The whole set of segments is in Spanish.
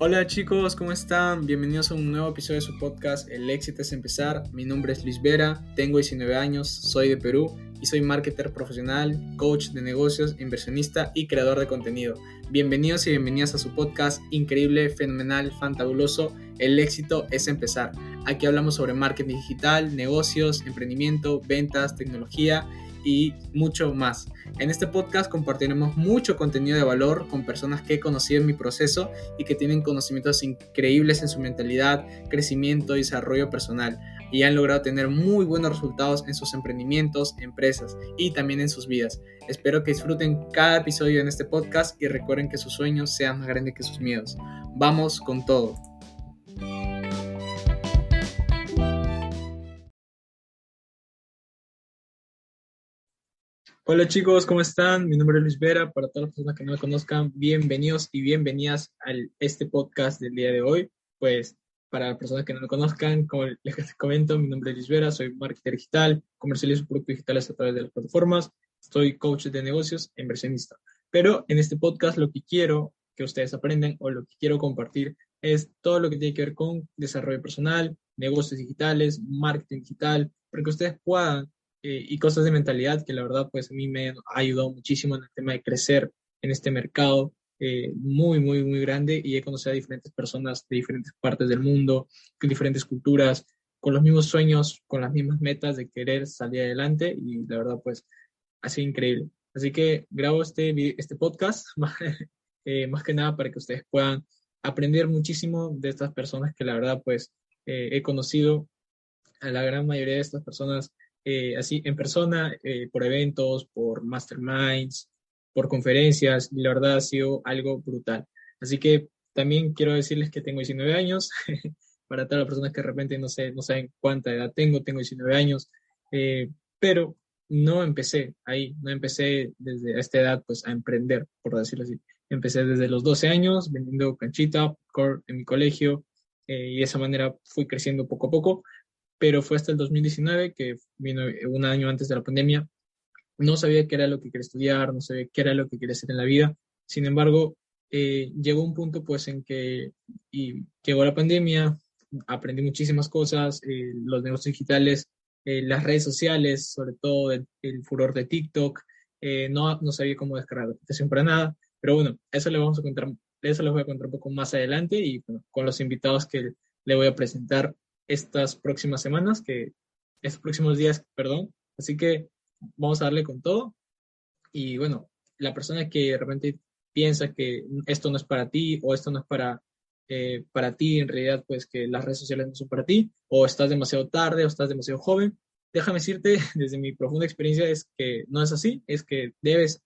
Hola chicos, ¿cómo están? Bienvenidos a un nuevo episodio de su podcast El éxito es empezar. Mi nombre es Luis Vera, tengo 19 años, soy de Perú y soy marketer profesional, coach de negocios, inversionista y creador de contenido. Bienvenidos y bienvenidas a su podcast increíble, fenomenal, fantabuloso. El éxito es empezar. Aquí hablamos sobre marketing digital, negocios, emprendimiento, ventas, tecnología y mucho más. En este podcast compartiremos mucho contenido de valor con personas que he conocido en mi proceso y que tienen conocimientos increíbles en su mentalidad, crecimiento y desarrollo personal y han logrado tener muy buenos resultados en sus emprendimientos, empresas y también en sus vidas. Espero que disfruten cada episodio en este podcast y recuerden que sus sueños sean más grandes que sus miedos. Vamos con todo. Hola chicos, ¿cómo están? Mi nombre es Luis Vera. Para todas las personas que no me conozcan, bienvenidos y bienvenidas a este podcast del día de hoy. Pues para las personas que no me conozcan, como les comento, mi nombre es Luis Vera, soy marketer digital, comercializo productos digitales a través de las plataformas, soy coach de negocios e inversionista. Pero en este podcast lo que quiero que ustedes aprendan o lo que quiero compartir es todo lo que tiene que ver con desarrollo personal, negocios digitales, marketing digital, para que ustedes puedan eh, y cosas de mentalidad que la verdad pues a mí me ha ayudado muchísimo en el tema de crecer en este mercado eh, muy, muy, muy grande y he conocido a diferentes personas de diferentes partes del mundo, con diferentes culturas, con los mismos sueños, con las mismas metas de querer salir adelante y la verdad pues ha sido increíble. Así que grabo este, este podcast eh, más que nada para que ustedes puedan aprender muchísimo de estas personas que la verdad pues he conocido a la gran mayoría de estas personas eh, así en persona, eh, por eventos, por masterminds, por conferencias, y la verdad ha sido algo brutal. Así que también quiero decirles que tengo 19 años, para todas las personas que de repente no, sé, no saben cuánta edad tengo, tengo 19 años, eh, pero no empecé ahí, no empecé desde esta edad pues a emprender, por decirlo así. Empecé desde los 12 años vendiendo canchita, core en mi colegio, y de esa manera fui creciendo poco a poco pero fue hasta el 2019, que vino un año antes de la pandemia. No sabía qué era lo que quería estudiar, no sabía qué era lo que quería hacer en la vida. Sin embargo, eh, llegó un punto pues en que llegó la pandemia, aprendí muchísimas cosas, eh, los negocios digitales, eh, las redes sociales, sobre todo el, furor de TikTok, no, no sabía cómo descargar la aplicación para nada, pero bueno, eso le vamos a contar, eso les voy a contar un poco más adelante y con los invitados que le voy a presentar estas próximas semanas, que estos próximos días, perdón. Así que vamos a darle con todo. Y bueno, la persona que de repente piensa que esto no es para ti o esto no es para, eh, para ti, en realidad, pues que las redes sociales no son para ti, o estás demasiado tarde o estás demasiado joven, déjame decirte, desde mi profunda experiencia, es que no es así, es que debes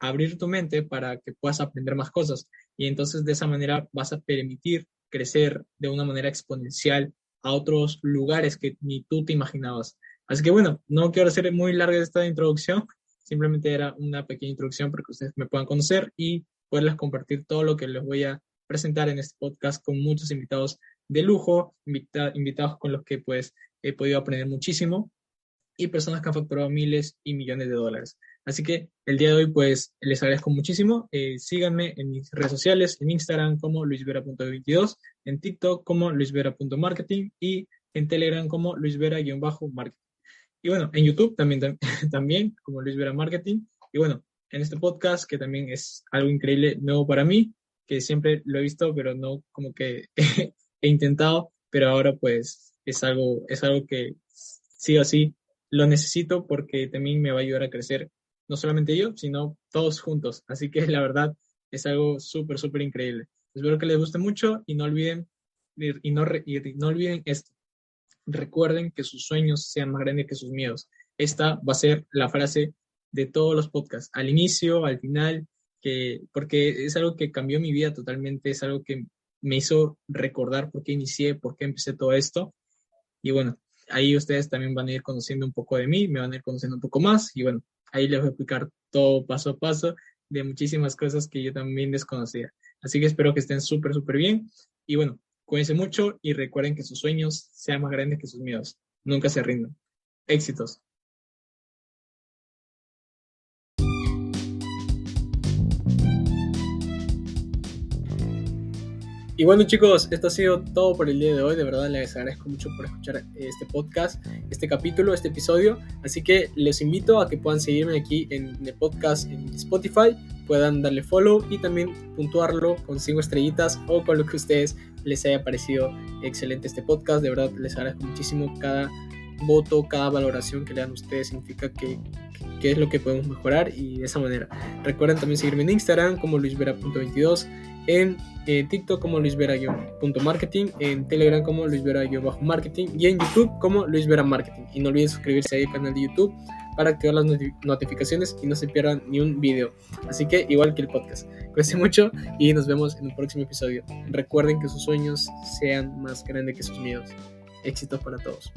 abrir tu mente para que puedas aprender más cosas. Y entonces de esa manera vas a permitir crecer de una manera exponencial a otros lugares que ni tú te imaginabas. Así que bueno, no quiero hacer muy larga esta introducción, simplemente era una pequeña introducción para que ustedes me puedan conocer y poderles compartir todo lo que les voy a presentar en este podcast con muchos invitados de lujo, invitados con los que pues he podido aprender muchísimo y personas que han facturado miles y millones de dólares. Así que el día de hoy, pues les agradezco muchísimo. Eh, síganme en mis redes sociales, en Instagram como luisvera.22, en TikTok como luisvera.marketing y en Telegram como luisvera-marketing. Y bueno, en YouTube también, también como luisvera marketing. Y bueno, en este podcast, que también es algo increíble, nuevo para mí, que siempre lo he visto, pero no como que he intentado, pero ahora pues es algo, es algo que sí o sí lo necesito porque también me va a ayudar a crecer no solamente yo, sino todos juntos. Así que la verdad es algo súper, súper increíble. Espero que les guste mucho y no olviden, y no, no olviden esto. Recuerden que sus sueños sean más grandes que sus miedos. Esta va a ser la frase de todos los podcasts, al inicio, al final, que, porque es algo que cambió mi vida totalmente, es algo que me hizo recordar por qué inicié, por qué empecé todo esto. Y bueno, ahí ustedes también van a ir conociendo un poco de mí, me van a ir conociendo un poco más. Y bueno, Ahí les voy a explicar todo paso a paso de muchísimas cosas que yo también desconocía. Así que espero que estén súper, súper bien. Y bueno, cuídense mucho y recuerden que sus sueños sean más grandes que sus miedos. Nunca se rindan. Éxitos. Y bueno chicos, esto ha sido todo por el día de hoy. De verdad les agradezco mucho por escuchar este podcast, este capítulo, este episodio. Así que les invito a que puedan seguirme aquí en el podcast en Spotify, puedan darle follow y también puntuarlo con 5 estrellitas o con lo que a ustedes les haya parecido excelente este podcast. De verdad les agradezco muchísimo cada voto, cada valoración que le dan ustedes significa que, que, es lo que podemos mejorar y de esa manera. Recuerden también seguirme en Instagram como luisvera.22, en eh, TikTok como luisvera-marketing, en Telegram como luisvera-marketing y en YouTube como luisvera marketing. Y no olviden suscribirse al canal de YouTube para activar las notificaciones y no se pierdan ni un video. Así que igual que el podcast. Cuídense mucho y nos vemos en un próximo episodio. Recuerden que sus sueños sean más grandes que sus miedos. Éxitos para todos.